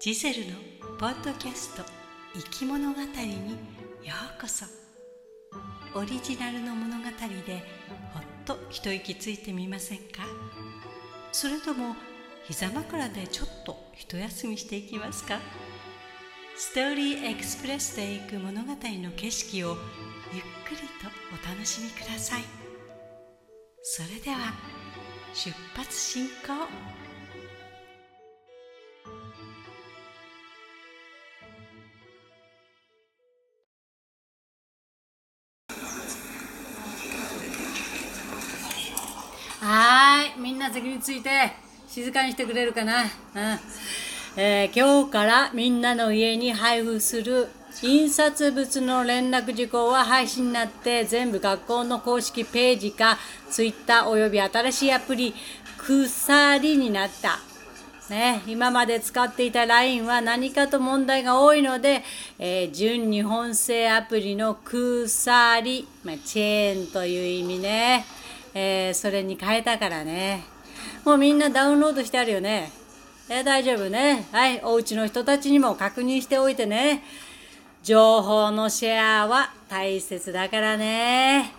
ジゼルのポッドキャスト「生き物語」にようこそ。オリジナルの物語でほっと一息ついてみませんか？それとも膝枕でちょっと一休みしていきますか？ストーリーエクスプレスで行く物語の景色をゆっくりとお楽しみください。それでは出発進行。な席について静かにしてくれるかな？うんえー今日からみんなの家に配布する印刷物の連絡事項は配信になって全部学校の公式ページか Twitter および新しいアプリ鎖になった。ね、今まで使っていた LINE は何かと問題が多いので、えー純日本製アプリの鎖、まあ、チェーンという意味ね、えーそれに変えたからね。もうみんなダウンロードしてあるよね。え大丈夫ね。はい、お家の人たちにも確認しておいてね。情報のシェアは大切だからね。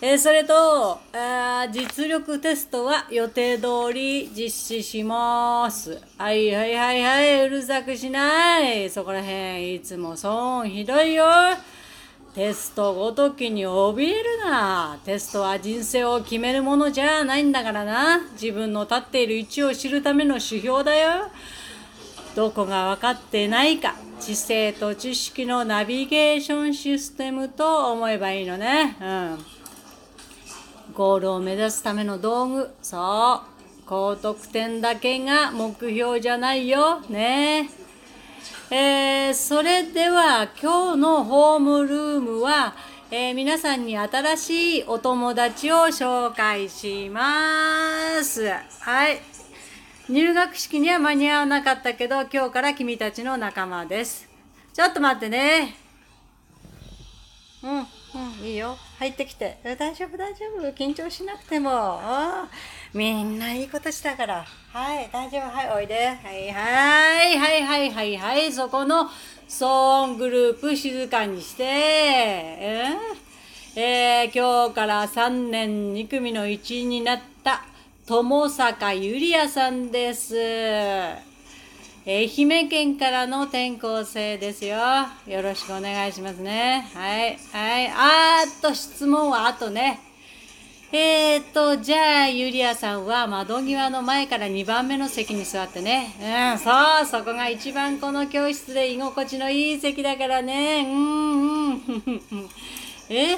えそれと、あ実力テストは予定通り実施します。はいはいはいはい、うるさくしない。そこらへん、いつも損ひどいよ。テストごときに怯えるな。テストは人生を決めるものじゃないんだからな。自分の立っている位置を知るための指標だよ。どこが分かってないか。知性と知識のナビゲーションシステムと思えばいいのね。うん。ゴールを目指すための道具。そう。高得点だけが目標じゃないよ。ねええーそれでは今日のホームルームは、えー皆さんに新しいお友達を紹介します。はい。入学式には間に合わなかったけど、今日から君たちの仲間です。ちょっと待ってね。うん、うん、いいよ。入ってきて。大丈夫、大丈夫？緊張しなくても。みんないいことしたから。はい、大丈夫。はい、おいで。はい、はい、はい、はい、はい、はい。そこの騒音グループ静かにして。えーえー今日から3年2組の一員になった友坂ゆりやさんです。愛媛県からの転校生ですよ。よろしくお願いしますね。はい。はい。あーっと、質問はあとね。えーっと、じゃあ、ゆりやさんは窓際の前から2番目の席に座ってね。うん、そう、そこが一番この教室で居心地のいい席だからね。うん、うん。え？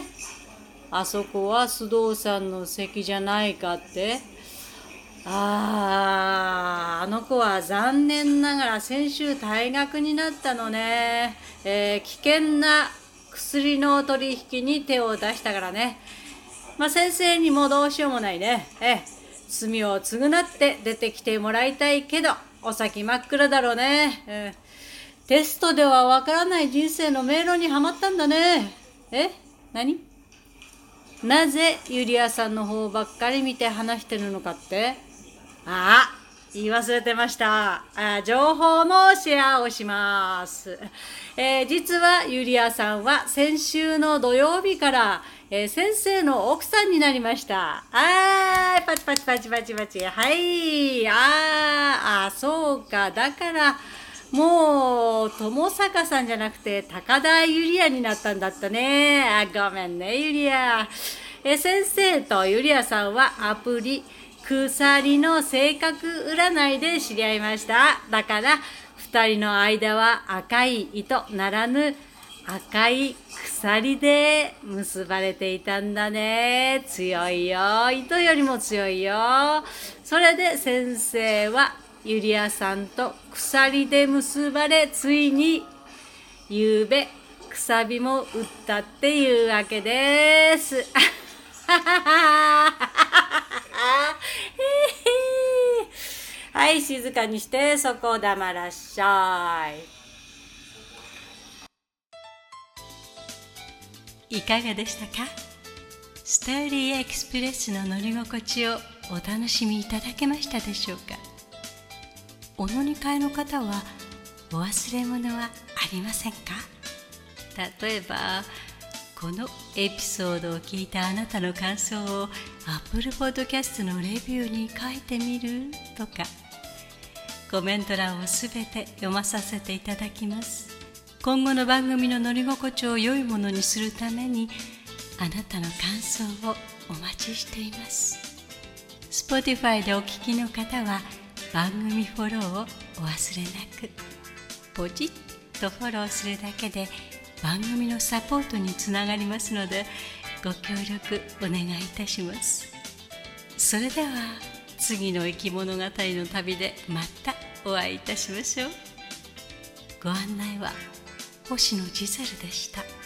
あそこは須藤さんの席じゃないかってああ、あの子は残念ながら先週退学になったのね。えー危険な薬の取引に手を出したからね。まあ、先生にもどうしようもないね。ええ、罪を償って出てきてもらいたいけど、お先真っ暗だろうね。ええテストではわからない人生の迷路にはまったんだね。え何？なぜユリアさんの方ばっかり見て話してるのかって？あ言い忘れてました。あ情報のシェアをします。えー実はユリアさんは先週の土曜日から、えー先生の奥さんになりました。あー、パチパチパチパチパチ。はい。あー、あそうか。だから、もう、友坂さんじゃなくて、高田ゆりやになったんだったね。あ、ごめんね、ゆりや。え、先生とゆりやさんはアプリ、鎖の性格占いで知り合いました。だから、二人の間は赤い糸ならぬ赤い鎖で結ばれていたんだね。強いよ。糸よりも強いよ。それで先生はゆりやさんと鎖で結ばれ、ついにゆうべくさびも打ったっていうわけです。はい、静かにしてそこを黙らっしゃい。いかがでしたか？ストーリーエクスプレスの乗り心地をお楽しみいただけましたでしょうか？お乗り換えの方はお忘れ物はありませんか？例えばこのエピソードを聞いたあなたの感想を Apple Podcast のレビューに書いてみる？とかコメント欄をすべて読まさせていただきます。今後の番組の乗り心地を良いものにするためにあなたの感想をお待ちしています。Spotify でお聞きの方は番組フォローをお忘れなく。ポチッとフォローするだけで番組のサポートにつながりますのでご協力お願いいたします。それでは次の生き物語の旅でまたお会いいたしましょう。ご案内は星野ジゼルでした。